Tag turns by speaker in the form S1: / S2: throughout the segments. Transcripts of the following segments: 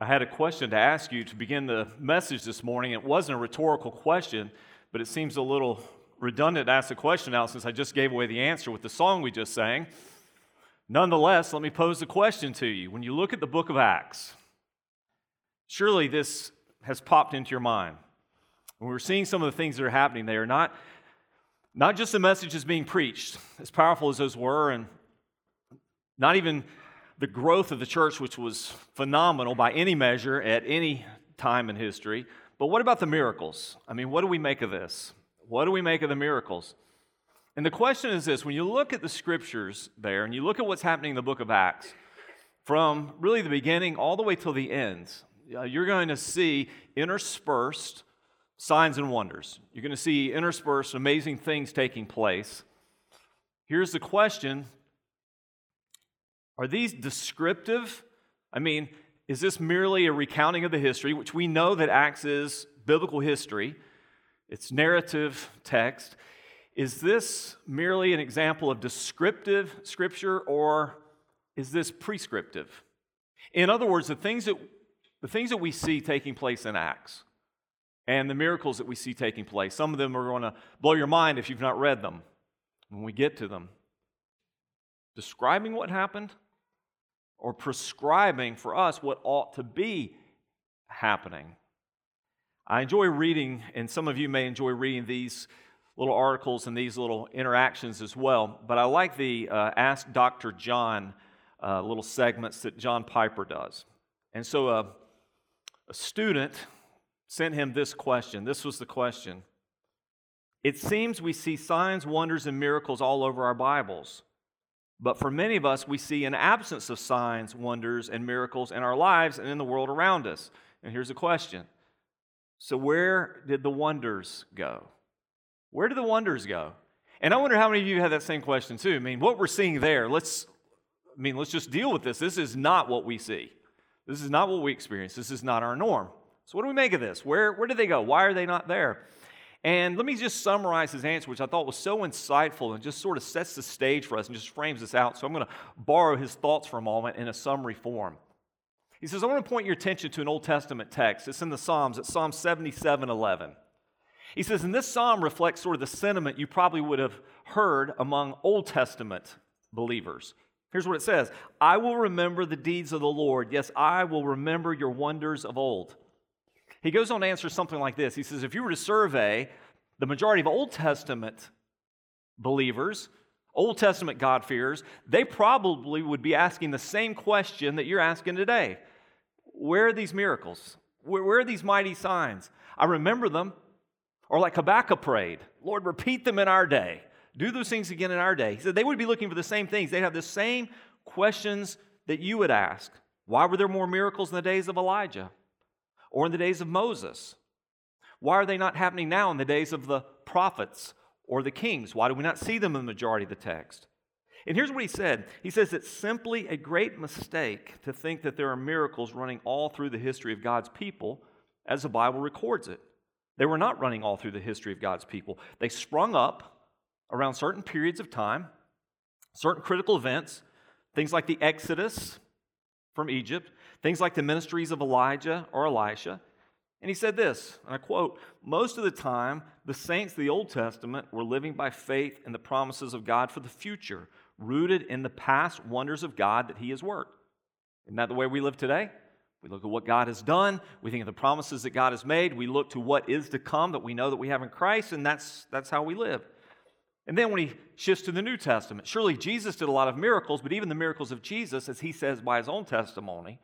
S1: I had a question to ask you to begin the message this morning. It wasn't a rhetorical question, but it seems a little redundant to ask the question now since I just gave away the answer with the song we just sang. Nonetheless, let me pose the question to you. When you look at the book of Acts, surely this has popped into your mind. When we're seeing some of the things that are happening there, not, not just the messages being preached, as powerful as those were, and not even the growth of the church, which was phenomenal by any measure at any time in history. But what about the miracles? I mean, what do we make of this? What do we make of the miracles? And the question is this when you look at the scriptures there and you look at what's happening in the book of Acts, from really the beginning all the way till the end, uh, you're going to see interspersed signs and wonders. You're going to see interspersed amazing things taking place. Here's the question are these descriptive? I mean, is this merely a recounting of the history, which we know that Acts is biblical history? It's narrative text. Is this merely an example of descriptive scripture or is this prescriptive? In other words, the things that, the things that we see taking place in Acts and the miracles that we see taking place, some of them are going to blow your mind if you've not read them when we get to them. Describing what happened or prescribing for us what ought to be happening. I enjoy reading, and some of you may enjoy reading these little articles and these little interactions as well, but I like the uh, Ask Dr. John uh, little segments that John Piper does. And so uh, a student sent him this question. This was the question It seems we see signs, wonders, and miracles all over our Bibles. But for many of us, we see an absence of signs, wonders, and miracles in our lives and in the world around us. And here's a question So, where did the wonders go? Where did the wonders go? And I wonder how many of you have that same question too. I mean, what we're seeing there, let's, I mean, let's just deal with this. This is not what we see. This is not what we experience. This is not our norm. So, what do we make of this? Where, where did they go? Why are they not there? And let me just summarize his answer, which I thought was so insightful and just sort of sets the stage for us and just frames this out. So I'm going to borrow his thoughts for a moment in a summary form. He says, I want to point your attention to an Old Testament text. It's in the Psalms, it's Psalm 77 11. He says, and this psalm reflects sort of the sentiment you probably would have heard among Old Testament believers. Here's what it says I will remember the deeds of the Lord. Yes, I will remember your wonders of old. He goes on to answer something like this He says, If you were to survey the majority of Old Testament believers, Old Testament God-fearers, they probably would be asking the same question that you're asking today Where are these miracles? Where, where are these mighty signs? I remember them. Or like Habakkuk prayed, Lord, repeat them in our day. Do those things again in our day. He said they would be looking for the same things. They'd have the same questions that you would ask. Why were there more miracles in the days of Elijah? Or in the days of Moses? Why are they not happening now in the days of the prophets or the kings? Why do we not see them in the majority of the text? And here's what he said He says it's simply a great mistake to think that there are miracles running all through the history of God's people as the Bible records it. They were not running all through the history of God's people. They sprung up around certain periods of time, certain critical events, things like the Exodus from Egypt, things like the ministries of Elijah or Elisha. And he said this, and I quote Most of the time, the saints of the Old Testament were living by faith in the promises of God for the future, rooted in the past wonders of God that He has worked. Isn't that the way we live today? We look at what God has done. We think of the promises that God has made. We look to what is to come that we know that we have in Christ, and that's, that's how we live. And then when he shifts to the New Testament, surely Jesus did a lot of miracles, but even the miracles of Jesus, as he says by his own testimony,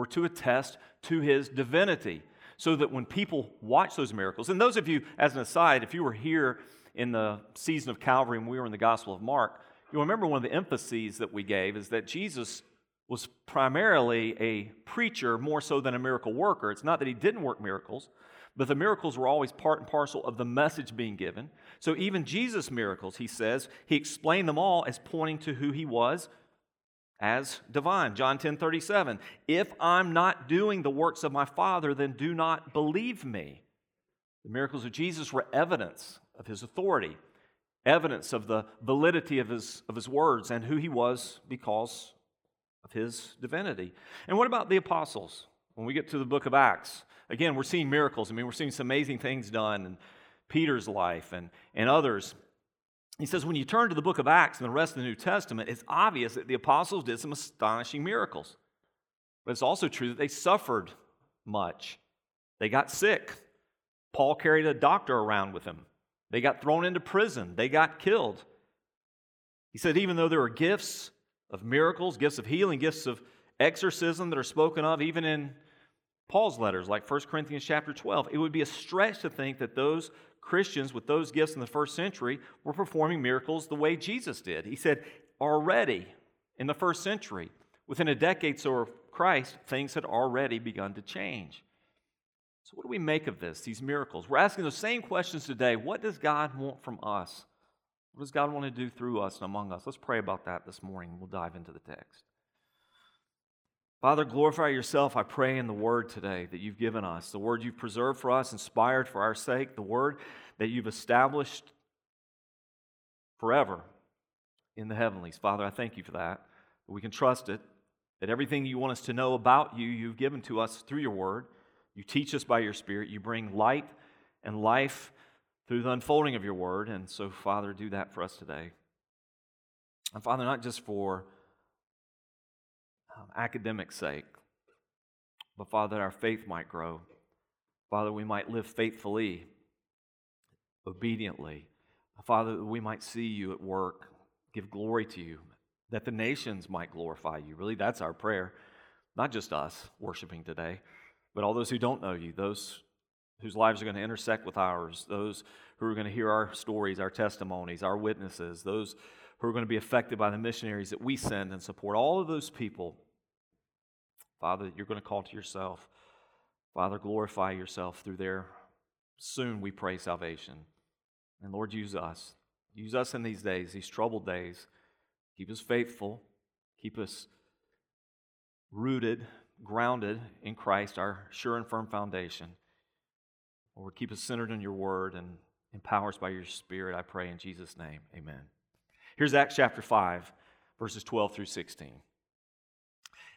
S1: were to attest to his divinity. So that when people watch those miracles, and those of you, as an aside, if you were here in the season of Calvary and we were in the Gospel of Mark, you'll remember one of the emphases that we gave is that Jesus was primarily a preacher more so than a miracle worker. It's not that he didn't work miracles, but the miracles were always part and parcel of the message being given. So even Jesus' miracles, he says, he explained them all as pointing to who he was as divine. John 10 37. If I'm not doing the works of my Father, then do not believe me. The miracles of Jesus were evidence of his authority, evidence of the validity of his, of his words and who he was because of his divinity. And what about the apostles? when we get to the book of Acts, again, we're seeing miracles. I mean, we're seeing some amazing things done in Peter's life and, and others. He says, when you turn to the book of Acts and the rest of the New Testament, it's obvious that the apostles did some astonishing miracles. But it's also true that they suffered much. They got sick. Paul carried a doctor around with him. They got thrown into prison. They got killed. He said, even though there are gifts of miracles, gifts of healing, gifts of exorcism that are spoken of, even in Paul's letters, like 1 Corinthians chapter 12, it would be a stretch to think that those Christians with those gifts in the first century were performing miracles the way Jesus did. He said, already in the first century, within a decade so of Christ, things had already begun to change. So, what do we make of this, these miracles? We're asking those same questions today. What does God want from us? What does God want to do through us and among us? Let's pray about that this morning. We'll dive into the text. Father, glorify yourself, I pray, in the word today that you've given us, the word you've preserved for us, inspired for our sake, the word that you've established forever in the heavenlies. Father, I thank you for that. We can trust it, that everything you want us to know about you, you've given to us through your word. You teach us by your Spirit. You bring light and life through the unfolding of your word. And so, Father, do that for us today. And Father, not just for Um, academic sake, but Father, that our faith might grow. Father, we might live faithfully, obediently. Father, that we might see you at work, give glory to you, that the nations might glorify you. Really, that's our prayer. Not just us worshiping today, but all those who don't know you, those whose lives are going to intersect with ours, those who are going to hear our stories, our testimonies, our witnesses, those who are going to be affected by the missionaries that we send and support, all of those people, Father, you're going to call to yourself. Father, glorify yourself through their soon, we pray, salvation. And Lord, use us. Use us in these days, these troubled days. Keep us faithful. Keep us rooted, grounded in Christ, our sure and firm foundation. Lord, keep us centered in your word and empower us by your spirit, I pray in Jesus' name. Amen. Here's Acts chapter 5, verses 12 through 16.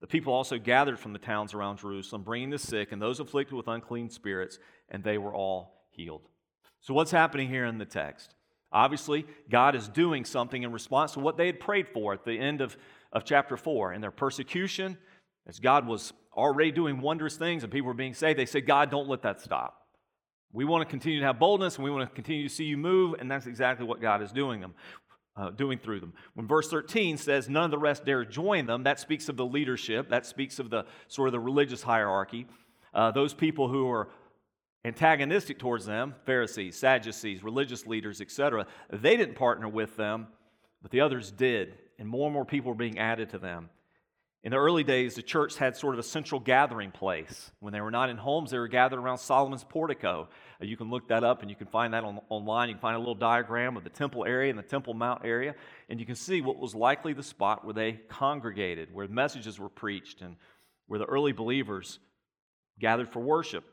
S1: The people also gathered from the towns around Jerusalem, bringing the sick and those afflicted with unclean spirits, and they were all healed. So, what's happening here in the text? Obviously, God is doing something in response to what they had prayed for at the end of, of chapter 4. In their persecution, as God was already doing wondrous things and people were being saved, they said, God, don't let that stop. We want to continue to have boldness and we want to continue to see you move, and that's exactly what God is doing them. Uh, doing through them. When verse 13 says, None of the rest dare join them, that speaks of the leadership, that speaks of the sort of the religious hierarchy. Uh, those people who are antagonistic towards them, Pharisees, Sadducees, religious leaders, etc., they didn't partner with them, but the others did, and more and more people were being added to them. In the early days, the church had sort of a central gathering place. When they were not in homes, they were gathered around Solomon's portico. Uh, you can look that up and you can find that on, online. You can find a little diagram of the temple area and the Temple Mount area, and you can see what was likely the spot where they congregated, where messages were preached, and where the early believers gathered for worship.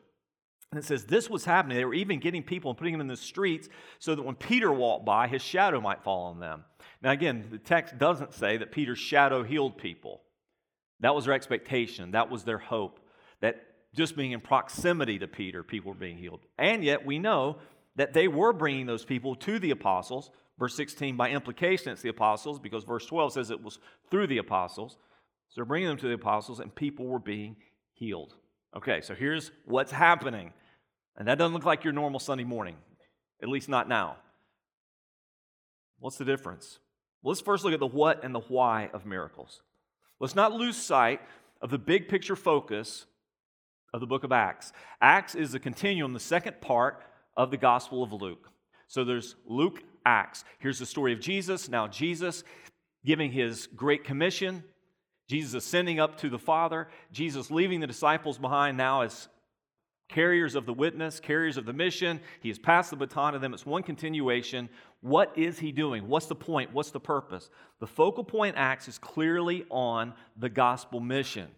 S1: And it says this was happening. They were even getting people and putting them in the streets so that when Peter walked by, his shadow might fall on them. Now, again, the text doesn't say that Peter's shadow healed people. That was their expectation. That was their hope. That just being in proximity to Peter, people were being healed. And yet we know that they were bringing those people to the apostles. Verse 16, by implication, it's the apostles because verse 12 says it was through the apostles. So they're bringing them to the apostles, and people were being healed. Okay, so here's what's happening. And that doesn't look like your normal Sunday morning, at least not now. What's the difference? Well, let's first look at the what and the why of miracles. Let's not lose sight of the big picture focus of the book of Acts. Acts is the continuum, the second part of the Gospel of Luke. So there's Luke, Acts. Here's the story of Jesus. Now, Jesus giving his great commission, Jesus ascending up to the Father, Jesus leaving the disciples behind now as carriers of the witness, carriers of the mission. He has passed the baton to them. It's one continuation. What is he doing? What's the point? What's the purpose? The focal point Acts is clearly on the gospel mission.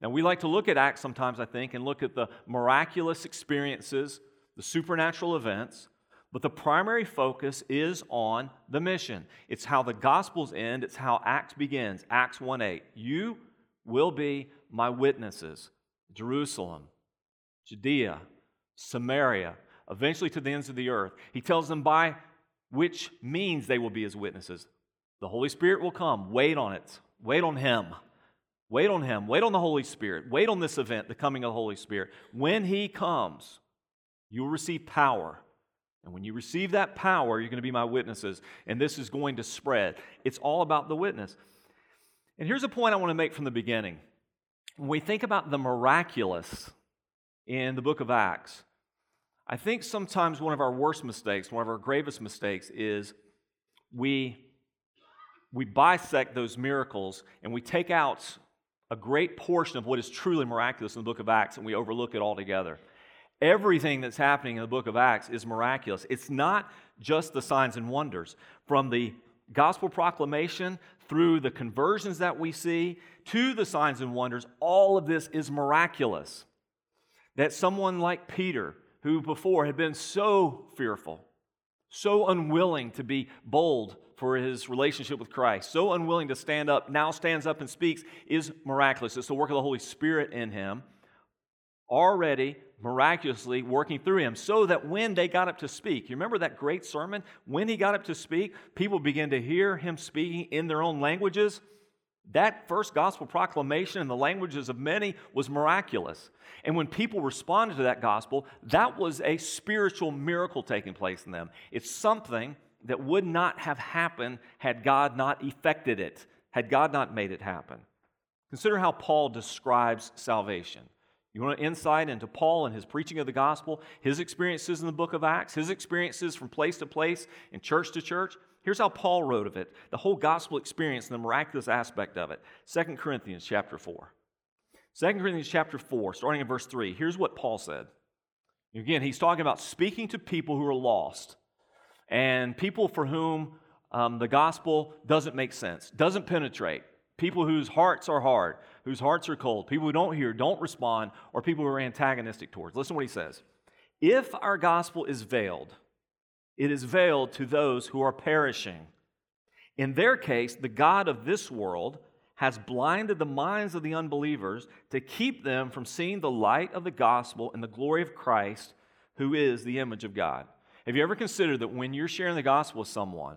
S1: Now, we like to look at Acts sometimes, I think, and look at the miraculous experiences, the supernatural events, but the primary focus is on the mission. It's how the gospels end, it's how Acts begins. Acts 1 8. You will be my witnesses. Jerusalem, Judea, Samaria, eventually to the ends of the earth. He tells them by which means they will be his witnesses. The Holy Spirit will come. Wait on it. Wait on him. Wait on him. Wait on the Holy Spirit. Wait on this event, the coming of the Holy Spirit. When he comes, you will receive power. And when you receive that power, you're going to be my witnesses. And this is going to spread. It's all about the witness. And here's a point I want to make from the beginning. When we think about the miraculous in the book of Acts, I think sometimes one of our worst mistakes, one of our gravest mistakes, is we, we bisect those miracles and we take out a great portion of what is truly miraculous in the book of Acts and we overlook it altogether. Everything that's happening in the book of Acts is miraculous. It's not just the signs and wonders. From the gospel proclamation through the conversions that we see to the signs and wonders, all of this is miraculous. That someone like Peter, who before had been so fearful, so unwilling to be bold for his relationship with Christ, so unwilling to stand up, now stands up and speaks, is miraculous. It's the work of the Holy Spirit in him, already miraculously working through him, so that when they got up to speak, you remember that great sermon? When he got up to speak, people began to hear him speaking in their own languages. That first gospel proclamation in the languages of many was miraculous. And when people responded to that gospel, that was a spiritual miracle taking place in them. It's something that would not have happened had God not effected it, had God not made it happen. Consider how Paul describes salvation. You want an insight into Paul and his preaching of the gospel, his experiences in the book of Acts, his experiences from place to place and church to church? Here's how Paul wrote of it, the whole gospel experience and the miraculous aspect of it. 2 Corinthians chapter 4. 2 Corinthians chapter 4, starting in verse 3. Here's what Paul said. Again, he's talking about speaking to people who are lost and people for whom um, the gospel doesn't make sense, doesn't penetrate, people whose hearts are hard, whose hearts are cold, people who don't hear, don't respond, or people who are antagonistic towards. Listen to what he says. If our gospel is veiled, it is veiled to those who are perishing. In their case, the God of this world has blinded the minds of the unbelievers to keep them from seeing the light of the gospel and the glory of Christ, who is the image of God. Have you ever considered that when you're sharing the gospel with someone,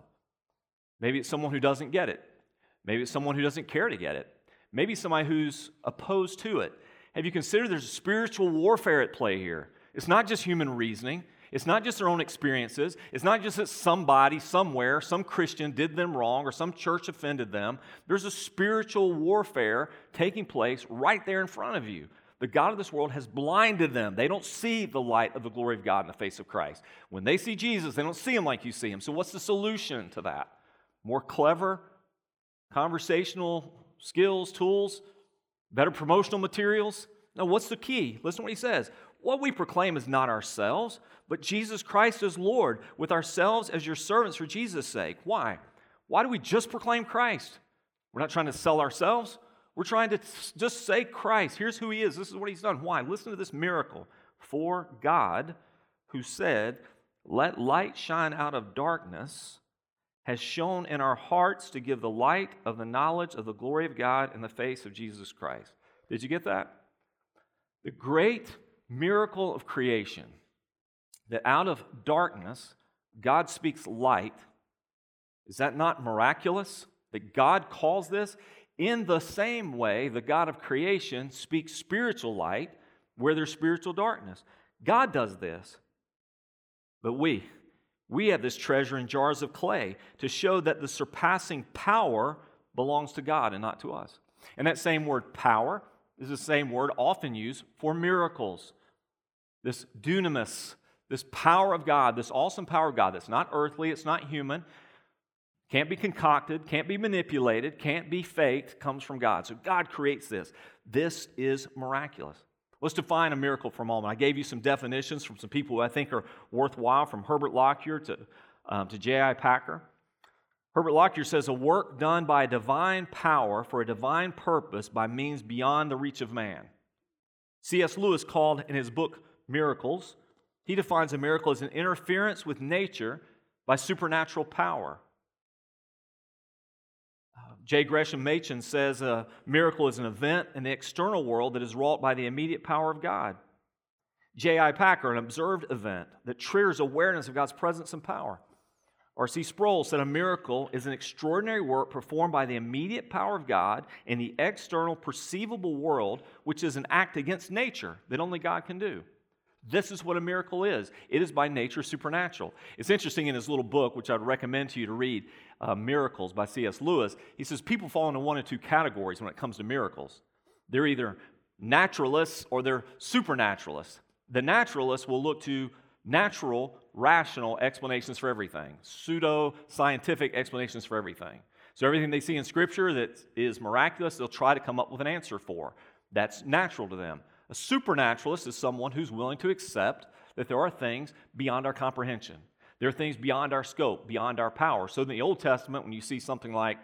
S1: maybe it's someone who doesn't get it, maybe it's someone who doesn't care to get it, maybe somebody who's opposed to it, have you considered there's a spiritual warfare at play here? It's not just human reasoning, it's not just their own experiences. It's not just that somebody, somewhere, some Christian did them wrong or some church offended them. There's a spiritual warfare taking place right there in front of you. The God of this world has blinded them. They don't see the light of the glory of God in the face of Christ. When they see Jesus, they don't see him like you see him. So, what's the solution to that? More clever conversational skills, tools, better promotional materials? No, what's the key? Listen to what he says. What we proclaim is not ourselves, but Jesus Christ is Lord, with ourselves as your servants for Jesus' sake. Why? Why do we just proclaim Christ? We're not trying to sell ourselves. We're trying to just say Christ. Here's who he is. This is what he's done. Why? Listen to this miracle. For God, who said, Let light shine out of darkness, has shone in our hearts to give the light of the knowledge of the glory of God in the face of Jesus Christ. Did you get that? The great miracle of creation that out of darkness, God speaks light. Is that not miraculous? That God calls this? In the same way, the God of creation speaks spiritual light where there's spiritual darkness. God does this. But we, we have this treasure in jars of clay to show that the surpassing power belongs to God and not to us. And that same word power is the same word often used for miracles. This dunamis, this power of God, this awesome power of God that's not earthly, it's not human, can't be concocted, can't be manipulated, can't be faked, comes from God. So God creates this. This is miraculous. Let's define a miracle for a moment. I gave you some definitions from some people who I think are worthwhile, from Herbert Lockyer to, um, to J.I. Packer. Herbert Lockyer says, A work done by a divine power for a divine purpose by means beyond the reach of man. C.S. Lewis called in his book Miracles, he defines a miracle as an interference with nature by supernatural power. J. Gresham Machen says a miracle is an event in the external world that is wrought by the immediate power of God. J.I. Packer, an observed event that triggers awareness of God's presence and power. R.C. Sproul said a miracle is an extraordinary work performed by the immediate power of God in the external perceivable world, which is an act against nature that only God can do. This is what a miracle is. It is by nature supernatural. It's interesting in his little book, which I'd recommend to you to read, uh, Miracles by C.S. Lewis. He says people fall into one of two categories when it comes to miracles. They're either naturalists or they're supernaturalists. The naturalists will look to natural, rational explanations for everything, pseudo scientific explanations for everything. So, everything they see in Scripture that is miraculous, they'll try to come up with an answer for. That's natural to them. A supernaturalist is someone who's willing to accept that there are things beyond our comprehension. There are things beyond our scope, beyond our power. So in the Old Testament, when you see something like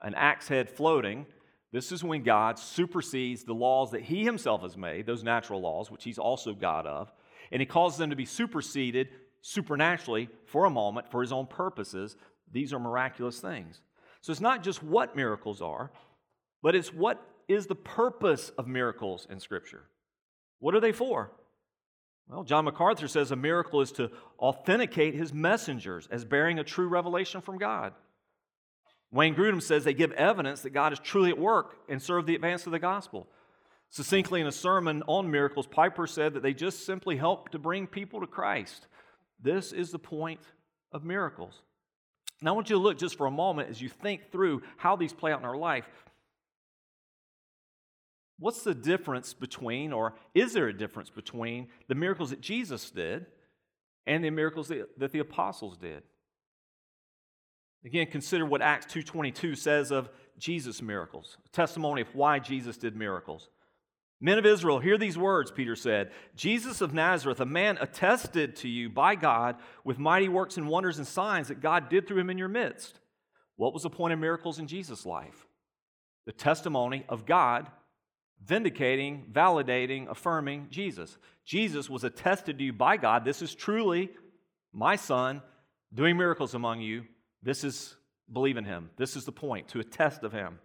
S1: an axe head floating, this is when God supersedes the laws that He Himself has made, those natural laws, which He's also God of, and He causes them to be superseded supernaturally for a moment for His own purposes. These are miraculous things. So it's not just what miracles are, but it's what is the purpose of miracles in Scripture? What are they for? Well, John MacArthur says a miracle is to authenticate his messengers as bearing a true revelation from God. Wayne Grudem says they give evidence that God is truly at work and serve the advance of the gospel. Succinctly, in a sermon on miracles, Piper said that they just simply help to bring people to Christ. This is the point of miracles. Now, I want you to look just for a moment as you think through how these play out in our life. What's the difference between, or is there a difference between the miracles that Jesus did and the miracles that, that the apostles did? Again, consider what Acts 2.22 says of Jesus' miracles, testimony of why Jesus did miracles. Men of Israel, hear these words, Peter said. Jesus of Nazareth, a man attested to you by God with mighty works and wonders and signs that God did through him in your midst. What was the point of miracles in Jesus' life? The testimony of God vindicating, validating, affirming Jesus. Jesus was attested to you by God. This is truly my son doing miracles among you. This is believe in him. This is the point to attest of him.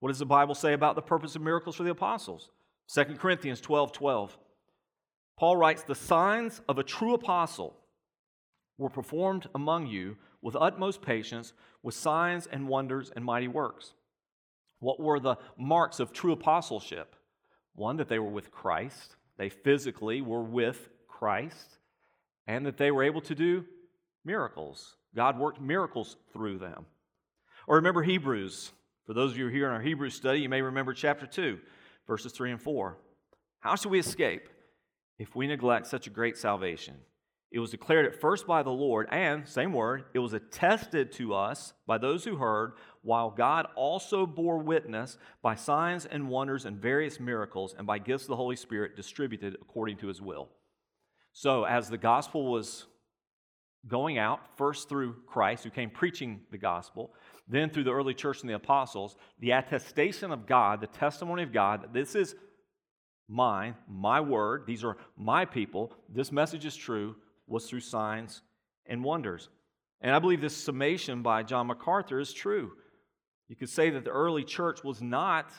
S1: What does the Bible say about the purpose of miracles for the apostles? 2 Corinthians 12 12. Paul writes, The signs of a true apostle were performed among you with utmost patience, with signs and wonders and mighty works. What were the marks of true apostleship? One, that they were with Christ, they physically were with Christ, and that they were able to do miracles. God worked miracles through them. Or remember Hebrews. For those of you here in our Hebrews study, you may remember chapter 2, verses 3 and 4. How shall we escape if we neglect such a great salvation? It was declared at first by the Lord, and, same word, it was attested to us by those who heard, while God also bore witness by signs and wonders and various miracles, and by gifts of the Holy Spirit distributed according to his will. So, as the gospel was going out, first through Christ, who came preaching the gospel, then through the early church and the apostles, the attestation of God, the testimony of God, that this is mine, my word, these are my people, this message is true was through signs and wonders. And I believe this summation by John MacArthur is true. You could say that the early church was not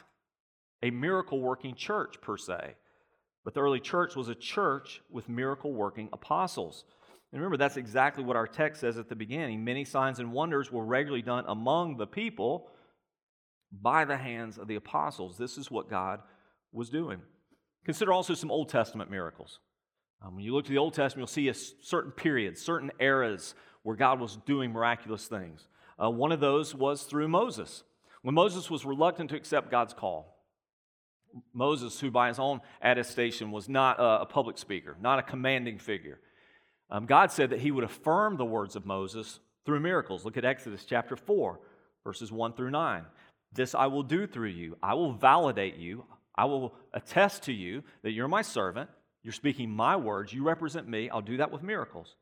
S1: a miracle working church per se, but the early church was a church with miracle working apostles. And remember, that's exactly what our text says at the beginning. Many signs and wonders were regularly done among the people by the hands of the apostles. This is what God was doing. Consider also some Old Testament miracles. Um, when you look to the Old Testament, you'll see a certain periods, certain eras where God was doing miraculous things. Uh, one of those was through Moses. When Moses was reluctant to accept God's call, Moses, who by his own attestation was not a, public speaker, not a commanding figure, um, God said that he would affirm the words of Moses through miracles. Look at Exodus chapter 4, verses 1 through 9. This I will do through you. I will validate you. I will attest to you that you're my servant. You're speaking my words. You represent me. I'll do that with miracles.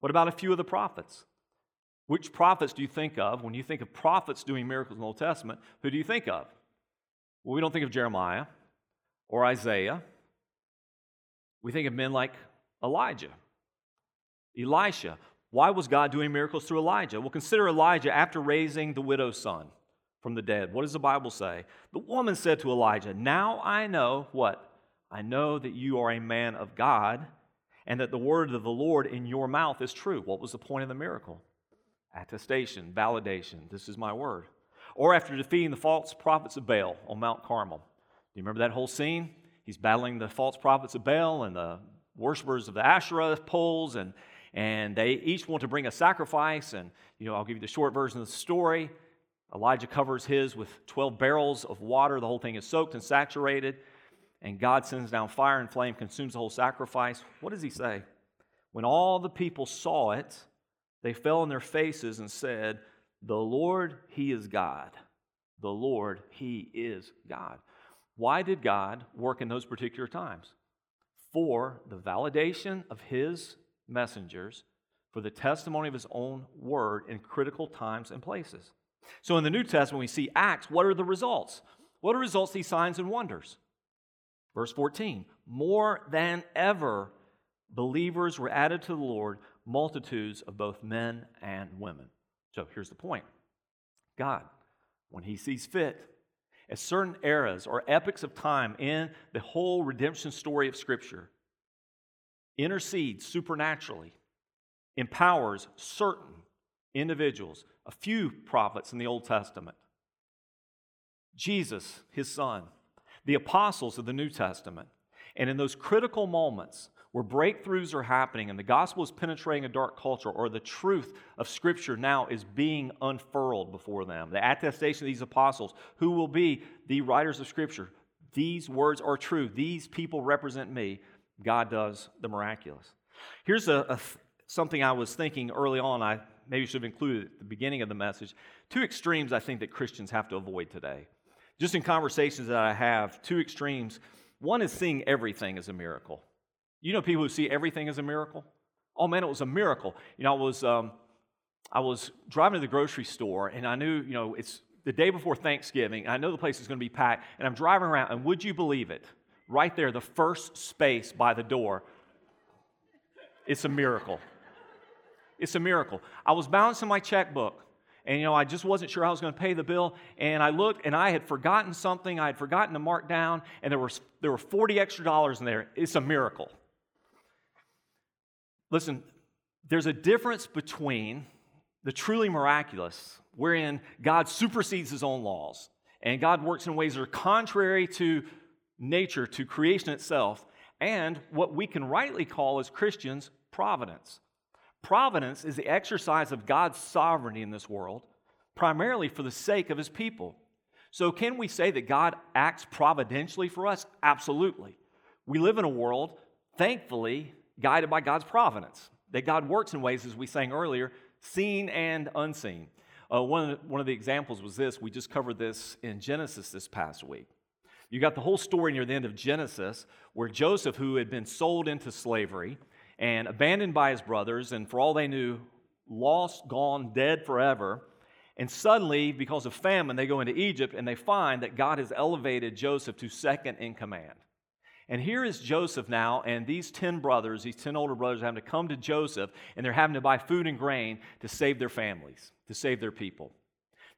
S1: What about a few of the prophets? Which prophets do you think of when you think of prophets doing miracles in the Old Testament? Who do you think of? Well, we don't think of Jeremiah or Isaiah. We think of men like Elijah, Elisha. Why was God doing miracles through Elijah? Well, consider Elijah after raising the widow's son from the dead. What does the Bible say? The woman said to Elijah, Now I know what? I know that you are a man of God and that the word of the Lord in your mouth is true. What was the point of the miracle? Attestation, validation. This is my word. Or after defeating the false prophets of Baal on Mount Carmel. Do you remember that whole scene? He's battling the false prophets of Baal and the worshippers of the Asherah poles, and, and they each want to bring a sacrifice. And, you know, I'll give you the short version of the story. Elijah covers his with 12 barrels of water. The whole thing is soaked and saturated. And God sends down fire and flame, consumes the whole sacrifice. What does he say? When all the people saw it, they fell on their faces and said, The Lord, He is God. The Lord, He is God. Why did God work in those particular times? For the validation of His messengers, for the testimony of His own word in critical times and places. So in the New Testament, we see Acts. What are the results? What are results these signs and wonders? Verse 14 More than ever, believers were added to the Lord, multitudes of both men and women. So here's the point God, when He sees fit, at certain eras or epochs of time in the whole redemption story of Scripture, intercedes supernaturally, empowers certain individuals, a few prophets in the Old Testament, Jesus, his son, the apostles of the New Testament. And in those critical moments where breakthroughs are happening and the gospel is penetrating a dark culture or the truth of Scripture now is being unfurled before them, the attestation of these apostles, who will be the writers of Scripture, these words are true, these people represent me, God does the miraculous. Here's a, a something I was thinking early on, I maybe should have included at the beginning of the message. Two extremes I think that Christians have to avoid today. Just in conversations that I have, two extremes. One is seeing everything as a miracle. You know people who see everything as a miracle? Oh man, it was a miracle. You know, I was, um, I was driving to the grocery store and I knew, you know, it's the day before Thanksgiving. I know the place is going to be packed and I'm driving around and would you believe it? Right there, the first space by the door, it's a miracle. It's a miracle. I was balancing my checkbook and you know i just wasn't sure i was going to pay the bill. And i looked and i had forgotten something. I had forgotten to mark down and there were, there were 40 extra dollars in there. It's a miracle. Listen there's a difference between the truly miraculous wherein god supersedes his own laws and god works in ways that are contrary to nature to creation itself and what we can rightly call as christians providence Providence is the exercise of God's sovereignty in this world, primarily for the sake of his people. So, can we say that God acts providentially for us? Absolutely. We live in a world, thankfully, guided by God's providence, that God works in ways, as we sang earlier, seen and unseen. Uh, one, of the, one of the examples was this. We just covered this in Genesis this past week. You got the whole story near the end of Genesis where Joseph, who had been sold into slavery, and abandoned by his brothers, and for all they knew, lost, gone, dead forever. And suddenly, because of famine, they go into Egypt and they find that God has elevated Joseph to second in command. And here is Joseph now, and these 10 brothers, these 10 older brothers, having to come to Joseph, and they're having to buy food and grain to save their families, to save their people.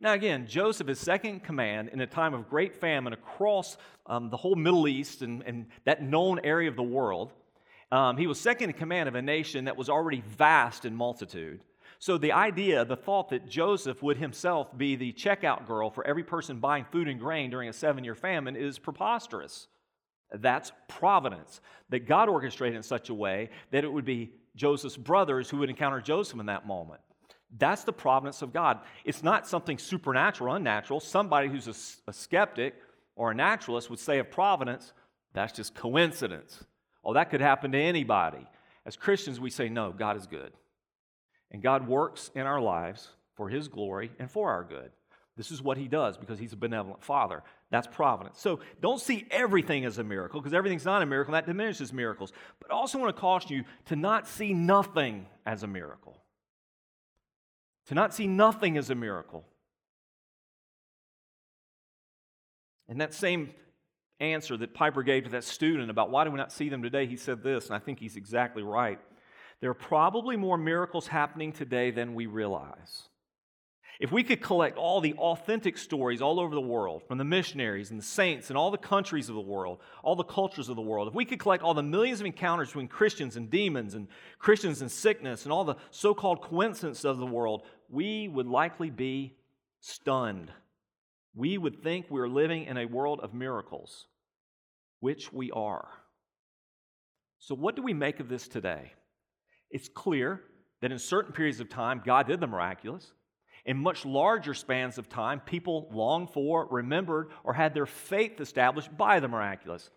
S1: Now, again, Joseph is second in command in a time of great famine across um, the whole Middle East and, and that known area of the world. Um, he was second in command of a nation that was already vast in multitude. So the idea, the thought that Joseph would himself be the checkout girl for every person buying food and grain during a seven year famine is preposterous. That's providence, that God orchestrated in such a way that it would be Joseph's brothers who would encounter Joseph in that moment. That's the providence of God. It's not something supernatural, unnatural. Somebody who's a, a skeptic or a naturalist would say of providence, that's just coincidence. Oh, that could happen to anybody. As Christians, we say, no, God is good. And God works in our lives for His glory and for our good. This is what He does because He's a benevolent Father. That's providence. So don't see everything as a miracle because everything's not a miracle. That diminishes miracles. But I also want to caution you to not see nothing as a miracle. To not see nothing as a miracle. And that same answer that Piper gave to that student about why do we not see them today, he said this, and I think he's exactly right. There are probably more miracles happening today than we realize. If we could collect all the authentic stories all over the world, from the missionaries and the saints and all the countries of the world, all the cultures of the world, if we could collect all the millions of encounters between Christians and demons and Christians and sickness and all the so called coincidences of the world, we would likely be stunned. We would think we are living in a world of miracles, which we are. So, what do we make of this today? It's clear that in certain periods of time, God did the miraculous. In much larger spans of time, people longed for, remembered, or had their faith established by the miraculous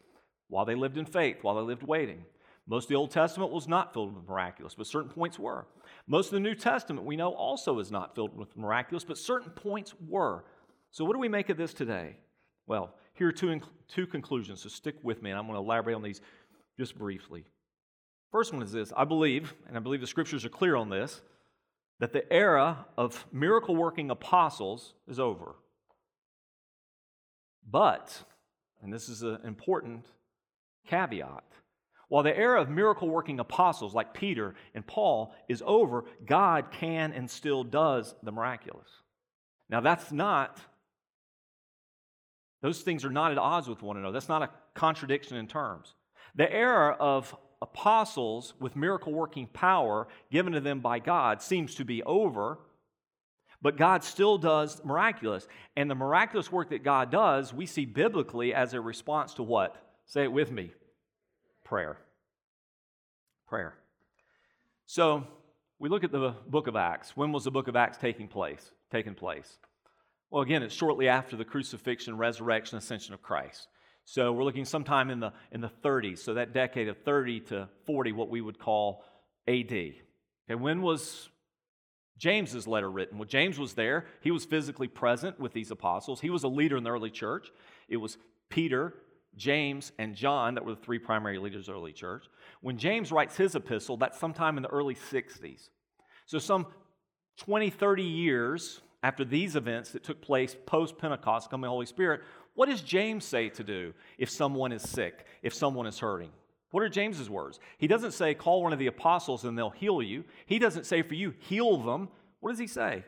S1: while they lived in faith, while they lived waiting. Most of the Old Testament was not filled with miraculous, but certain points were. Most of the New Testament we know also is not filled with miraculous, but certain points were. So, what do we make of this today? Well, here are two, two conclusions, so stick with me, and I'm going to elaborate on these just briefly. First one is this I believe, and I believe the scriptures are clear on this, that the era of miracle working apostles is over. But, and this is an important caveat, while the era of miracle working apostles like Peter and Paul is over, God can and still does the miraculous. Now, that's not, those things are not at odds with one another. That's not a contradiction in terms. The era of apostles with miracle working power given to them by God seems to be over, but God still does miraculous. And the miraculous work that God does, we see biblically as a response to what? Say it with me prayer. Prayer. So we look at the book of Acts. When was the book of Acts taking place? Taking place. Well, again, it's shortly after the crucifixion, resurrection, ascension of Christ. So we're looking sometime in the, in the 30s, so that decade of 30 to 40, what we would call AD. Okay, when was James's letter written? Well, James was there. He was physically present with these apostles. He was a leader in the early church. It was Peter, James, and John that were the three primary leaders of the early church. When James writes his epistle, that's sometime in the early 60s. So some 20, 30 years after these events that took place post Pentecost, coming the Holy Spirit, what does James say to do if someone is sick, if someone is hurting? What are James's words? He doesn't say, call one of the apostles and they'll heal you. He doesn't say for you, heal them. What does he say?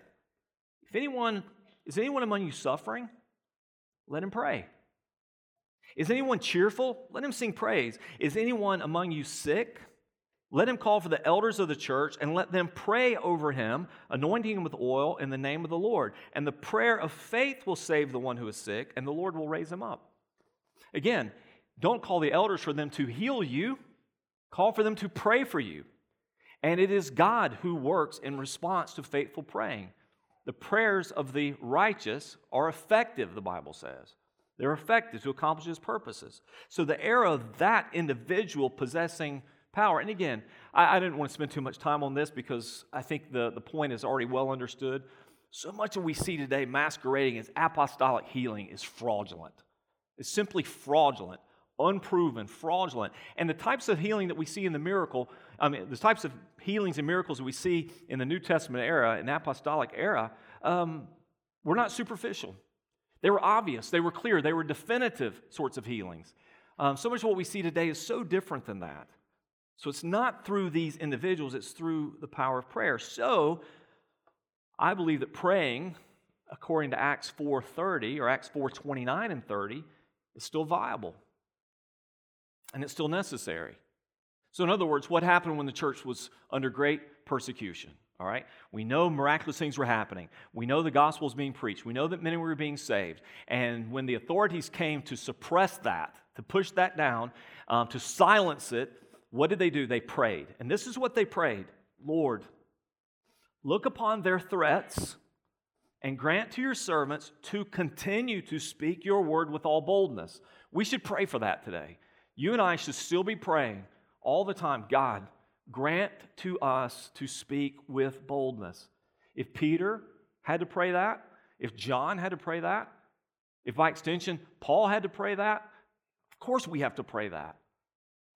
S1: If anyone, is anyone among you suffering? Let him pray. Is anyone cheerful? Let him sing praise. Is anyone among you sick? Let him call for the elders of the church and let them pray over him, anointing him with oil in the name of the Lord. And the prayer of faith will save the one who is sick, and the Lord will raise him up. Again, don't call the elders for them to heal you, call for them to pray for you. And it is God who works in response to faithful praying. The prayers of the righteous are effective, the Bible says. They're effective to accomplish his purposes. So the era of that individual possessing power. And again, I, I, didn't want to spend too much time on this because I think the, the point is already well understood. So much of we see today masquerading as apostolic healing is fraudulent. It's simply fraudulent, unproven, fraudulent. And the types of healing that we see in the miracle, I mean, the types of healings and miracles that we see in the New Testament era, in the apostolic era, um, were not superficial. They were obvious, they were clear, they were definitive sorts of healings. Um, so much of what we see today is so different than that. So it's not through these individuals, it's through the power of prayer. So I believe that praying, according to Acts 4:30 or Acts 4:29 and 30, is still viable. And it's still necessary. So, in other words, what happened when the church was under great persecution? All right? We know miraculous things were happening. We know the gospel was being preached. We know that many were being saved. And when the authorities came to suppress that, to push that down, um, to silence it, what did they do? They prayed. And this is what they prayed Lord, look upon their threats and grant to your servants to continue to speak your word with all boldness. We should pray for that today. You and I should still be praying all the time God, grant to us to speak with boldness. If Peter had to pray that, if John had to pray that, If by extension, Paul had to pray that, of course we have to pray that.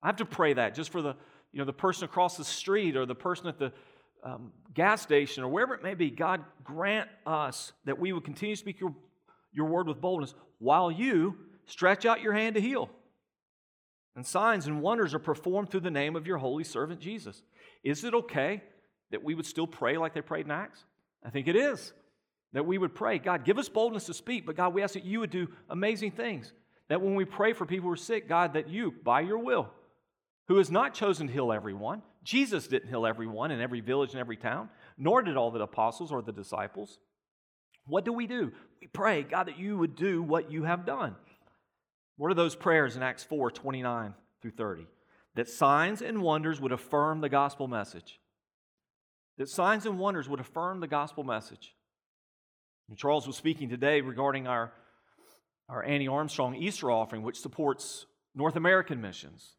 S1: I have to pray that just for the, you know, the person across the street or the person at the um, gas station or wherever it may be. God grant us that we would continue to speak your, your word with boldness while you stretch out your hand to heal. And signs and wonders are performed through the name of your holy servant Jesus. Is it okay that we would still pray like they prayed in Acts? I think it is. That we would pray, God, give us boldness to speak, but God, we ask that you would do amazing things. That when we pray for people who are sick, God, that you, by your will, who has not chosen to heal everyone, Jesus didn't heal everyone in every village and every town, nor did all the apostles or the disciples. What do we do? We pray, God, that you would do what you have done. What are those prayers in Acts 4 29 through 30? That signs and wonders would affirm the gospel message. That signs and wonders would affirm the gospel message. And Charles was speaking today regarding our, our Annie Armstrong Easter offering, which supports North American missions.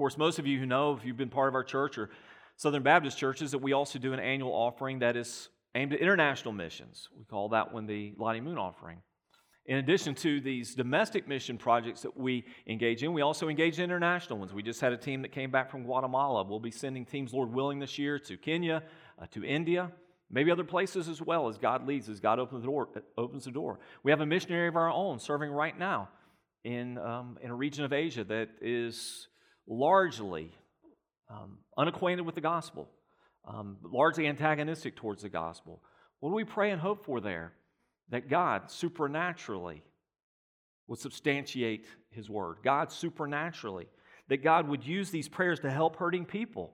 S1: Of course, most of you who know, if you've been part of our church or Southern Baptist churches, that we also do an annual offering that is aimed at international missions. We call that one the Lottie Moon offering. In addition to these domestic mission projects that we engage in, we also engage in international ones. We just had a team that came back from Guatemala. We'll be sending teams, Lord willing, this year to Kenya, uh, to India, maybe other places as well as God leads, as God opens the door. Opens the door. We have a missionary of our own serving right now in, um, in a region of Asia that is largely um, unacquainted with the gospel, um, largely antagonistic towards the gospel. What do we pray and hope for there? that God supernaturally would substantiate His word. God supernaturally. That God would use these prayers to help hurting people.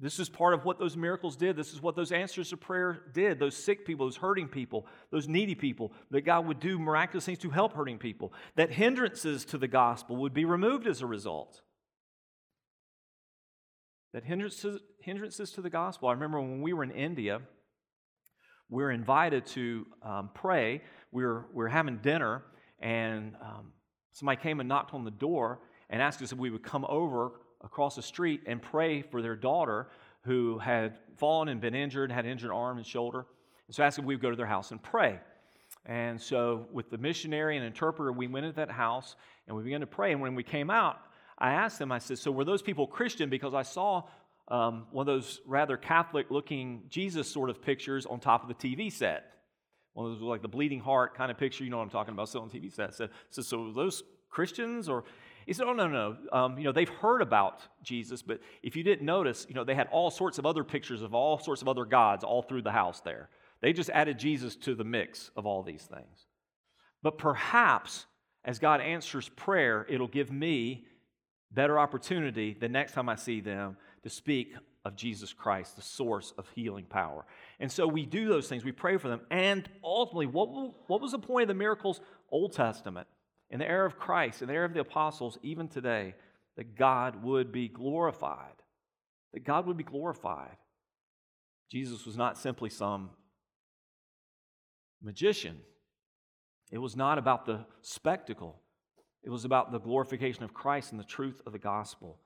S1: This is part of what those miracles did. This is what those answers to prayer did. Those sick people, those hurting people, those needy people, that God would do miraculous things to help hurting people. That hindrances to the gospel would be removed as a result. That hindrances, hindrances to the gospel. I remember when we were in India, we are invited to um, pray. We were, we were having dinner, and um, somebody came and knocked on the door and asked us if we would come over across the street and pray for their daughter who had fallen and been injured, had injured arm and shoulder. And so asked if we would go to their house and pray. And so, with the missionary and interpreter, we went into that house and we began to pray. And when we came out, I asked them, I said, So were those people Christian? Because I saw um, one of those rather Catholic looking Jesus sort of pictures on top of the TV set. One of those like the bleeding heart kind of picture, you know what I'm talking about, still on TV set. So, so, so those Christians or he said, Oh, no, no. Um, you know, they've heard about Jesus, but if you didn't notice, you know, they had all sorts of other pictures of all sorts of other gods all through the house there. They just added Jesus to the mix of all these things. But perhaps as God answers prayer, it'll give me better opportunity the next time I see them to speak of Jesus Christ, the source of healing power. And so we do those things, we pray for them. And ultimately, what, what was the point of the miracles? Old Testament, in the era of Christ, in the era of the apostles, even today, that God would be glorified. That God would be glorified. Jesus was not simply some magician, it was not about the spectacle, it was about the glorification of Christ and the truth of the gospel.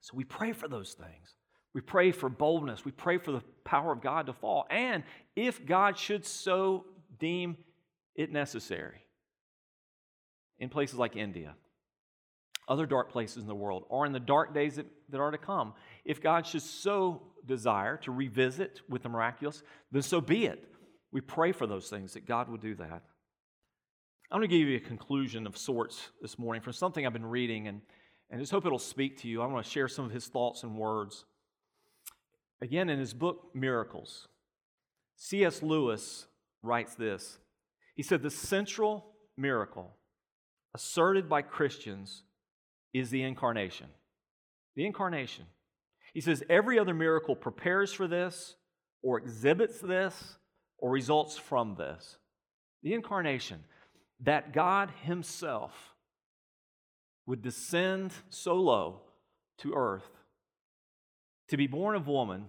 S1: So we pray for those things. We pray for boldness. We pray for the power of God to fall. And if God should so deem it necessary, in places like India, other dark places in the world, or in the dark days that, that are to come, if God should so desire to revisit with the miraculous, then so be it. We pray for those things, that God would do that. I'm going to give you a conclusion of sorts this morning from something I've been reading, and and just hope it'll speak to you. I want to share some of his thoughts and words. Again, in his book, Miracles, C.S. Lewis writes this. He said, The central miracle asserted by Christians is the incarnation. The incarnation. He says, Every other miracle prepares for this, or exhibits this, or results from this. The incarnation, that God Himself would descend so low to earth to be born of woman,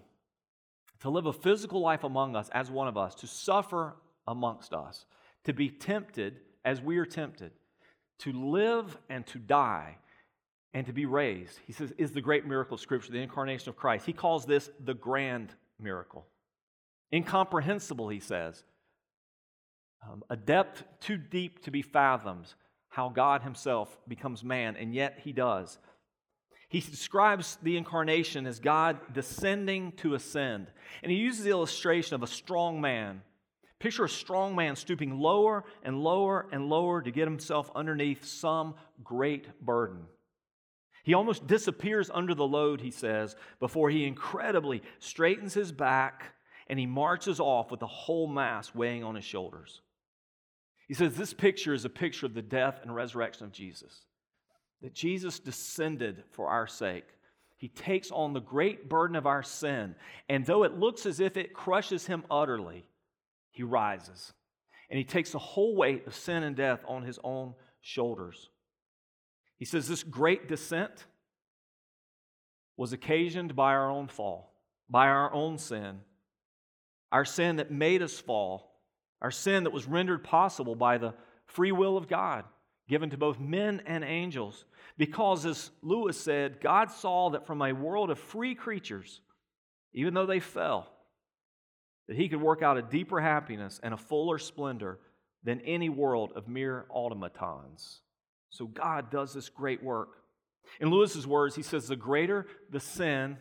S1: to live a physical life among us as one of us, to suffer amongst us, to be tempted as we are tempted, to live and to die and to be raised. He says, is the great miracle of Scripture, the incarnation of Christ. He calls this the grand miracle. Incomprehensible, he says. Um, a depth too deep to be fathomed, how God Himself becomes man, and yet He does. He describes the incarnation as God descending to ascend. And he uses the illustration of a strong man. Picture a strong man stooping lower and lower and lower to get himself underneath some great burden. He almost disappears under the load, he says, before he incredibly straightens his back and he marches off with the whole mass weighing on his shoulders. He says this picture is a picture of the death and resurrection of Jesus. That Jesus descended for our sake. He takes on the great burden of our sin, and though it looks as if it crushes him utterly, he rises. And he takes the whole weight of sin and death on his own shoulders. He says this great descent was occasioned by our own fall, by our own sin, our sin that made us fall, our sin that was rendered possible by the free will of God given to both men and angels. Because, as Lewis said, God saw that from a world of free creatures, even though they fell, that he could work out a deeper happiness and a fuller splendor than any world of mere automatons. So God does this great work. In Lewis's words, he says, The greater the sin,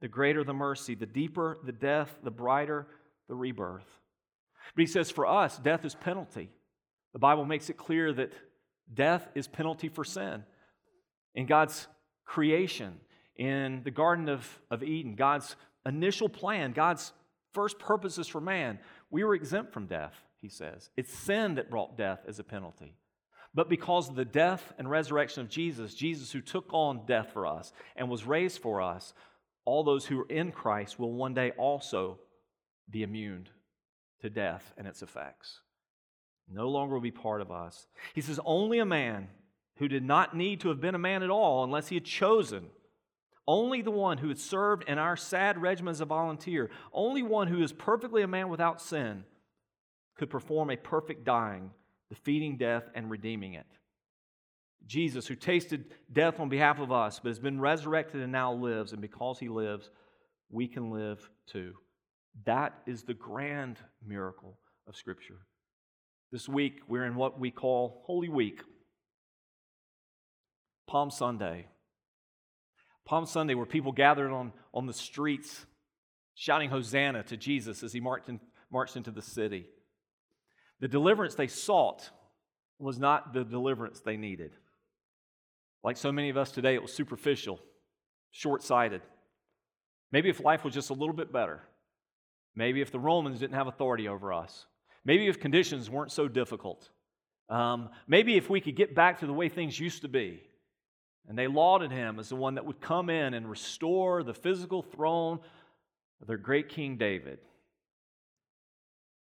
S1: the greater the mercy, the deeper the death, the brighter the rebirth. But he says, For us, death is penalty. The Bible makes it clear that death is penalty for sin. In God's creation, in the Garden of, of Eden, God's initial plan, God's first purposes for man, we were exempt from death, he says. It's sin that brought death as a penalty. But because of the death and resurrection of Jesus, Jesus who took on death for us and was raised for us, all those who are in Christ will one day also be immune to death and its effects. No longer will be part of us. He says, Only a man who did not need to have been a man at all unless he had chosen. Only the one who had served in our sad regiment as a volunteer, only one who is perfectly a man without sin, could perform a perfect dying defeating death and redeeming it. Jesus, who tasted death on behalf of us, but has been resurrected and now lives, and because he lives, we can live too. That is the grand miracle of Scripture. This week, we're in what we call Holy Week, Palm Sunday. Palm Sunday, where people gathered on, on the streets shouting Hosanna to Jesus as he marched, in, marched into the city. The deliverance they sought was not the deliverance they needed. Like so many of us today, it was superficial, short sighted. Maybe if life was just a little bit better. Maybe if the Romans didn't have authority over us. Maybe if conditions weren't so difficult. Um, maybe if we could get back to the way things used to be. And they lauded him as the one that would come in and restore the physical throne of their great King David.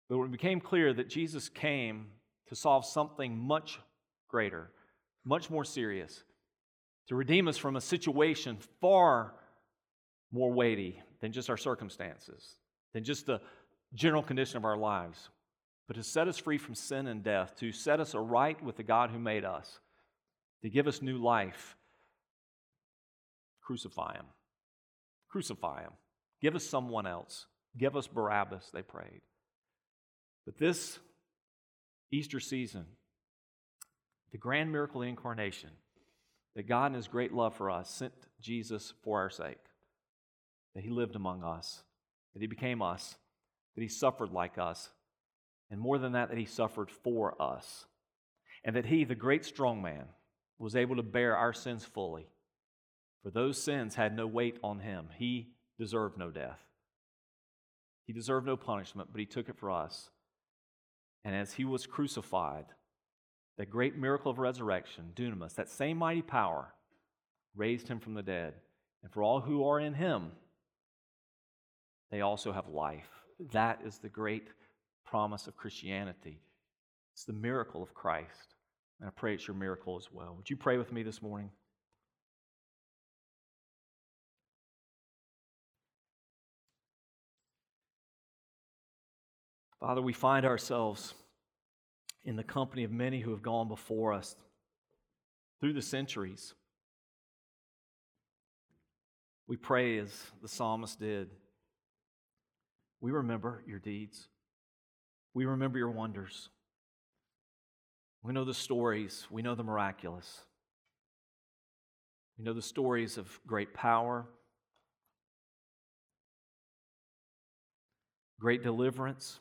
S1: But when it became clear that Jesus came to solve something much greater, much more serious, to redeem us from a situation far more weighty than just our circumstances, than just the general condition of our lives, but to set us free from sin and death, to set us aright with the God who made us, to give us new life. Crucify him. Crucify him. Give us someone else. Give us Barabbas, they prayed. But this Easter season, the grand miracle of the incarnation, that God in His great love for us sent Jesus for our sake, that He lived among us, that He became us, that He suffered like us, and more than that, that He suffered for us, and that He, the great strong man, was able to bear our sins fully. For those sins had no weight on Him. He deserved no death. He deserved no punishment, but He took it for us. And as he was crucified, that great miracle of resurrection, dunamis, that same mighty power, raised him from the dead. And for all who are in him, they also have life. That is the great promise of Christianity. It's the miracle of Christ. And I pray it's your miracle as well. Would you pray with me this morning? Father, we find ourselves in the company of many who have gone before us through the centuries. We pray as the psalmist did. We remember your deeds. We remember your wonders. We know the stories, we know the miraculous. We know the stories of great power, great deliverance.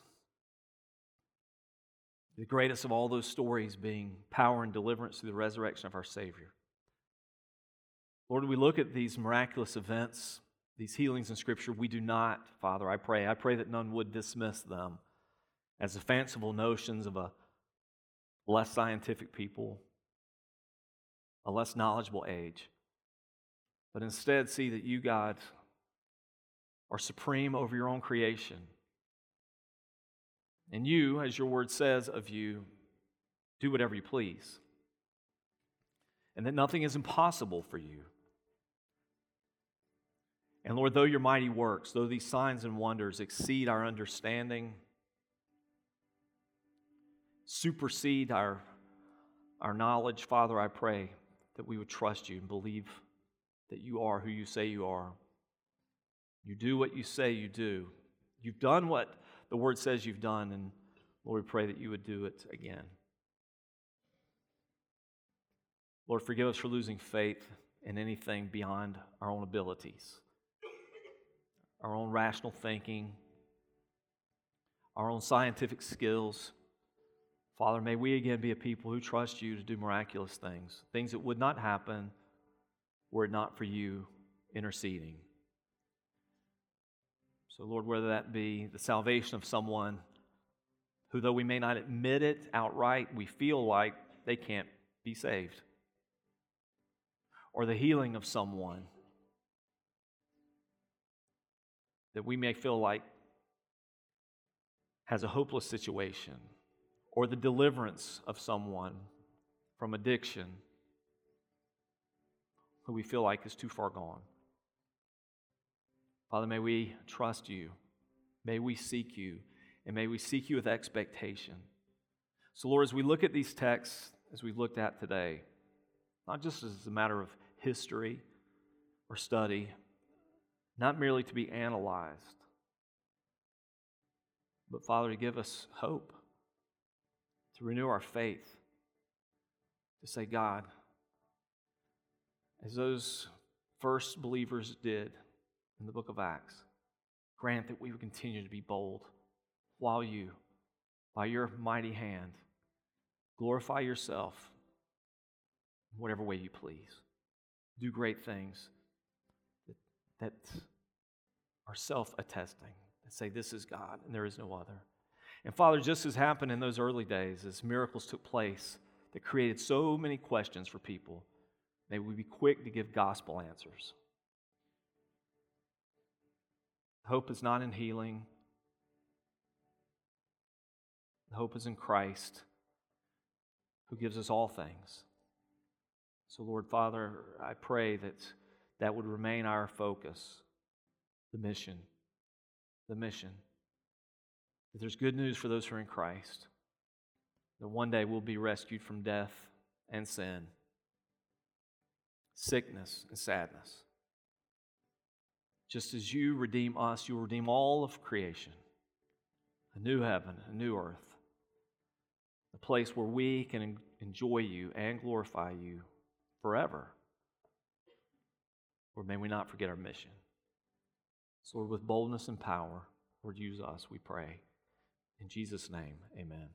S1: The greatest of all those stories being power and deliverance through the resurrection of our Savior. Lord, we look at these miraculous events, these healings in Scripture. We do not, Father, I pray, I pray that none would dismiss them as the fanciful notions of a less scientific people, a less knowledgeable age, but instead see that you, God, are supreme over your own creation. And you, as your word says of you, do whatever you please. And that nothing is impossible for you. And Lord, though your mighty works, though these signs and wonders exceed our understanding, supersede our, our knowledge, Father, I pray that we would trust you and believe that you are who you say you are. You do what you say you do. You've done what the word says you've done, and Lord, we pray that you would do it again. Lord, forgive us for losing faith in anything beyond our own abilities, our own rational thinking, our own scientific skills. Father, may we again be a people who trust you to do miraculous things, things that would not happen were it not for you interceding. So, Lord, whether that be the salvation of someone who, though we may not admit it outright, we feel like they can't be saved, or the healing of someone that we may feel like has a hopeless situation or the deliverance of someone from addiction who we feel like is too far gone. Father, may we trust you. May we seek you. And may we seek you with expectation. So, Lord, as we look at these texts, as we've looked at today, not just as a matter of history or study, not merely to be analyzed, but, Father, to give us hope to renew our faith, to say, God, as those first believers did in the book of Acts, grant that we would continue to be bold while you, by your mighty hand, glorify yourself whatever way you please. Do great things that, are self attesting, that say, This is God and there is no other. And Father, just as happened in those early days, as miracles took place that created so many questions for people, may we be quick to give gospel answers. Hope is not in healing, hope is in Christ, who gives us all things. So, Lord Father, I pray that that would remain our focus the mission. The mission that there's good news for those who are in Christ, that one day we'll be rescued from death and sin, sickness and sadness. Just as you redeem us, you'll redeem all of creation a new heaven, a new earth, a place where we can enjoy you and glorify you forever. Or may we not forget our mission. So, Lord, with boldness and power, Lord, use us, we pray. In Jesus' name, amen.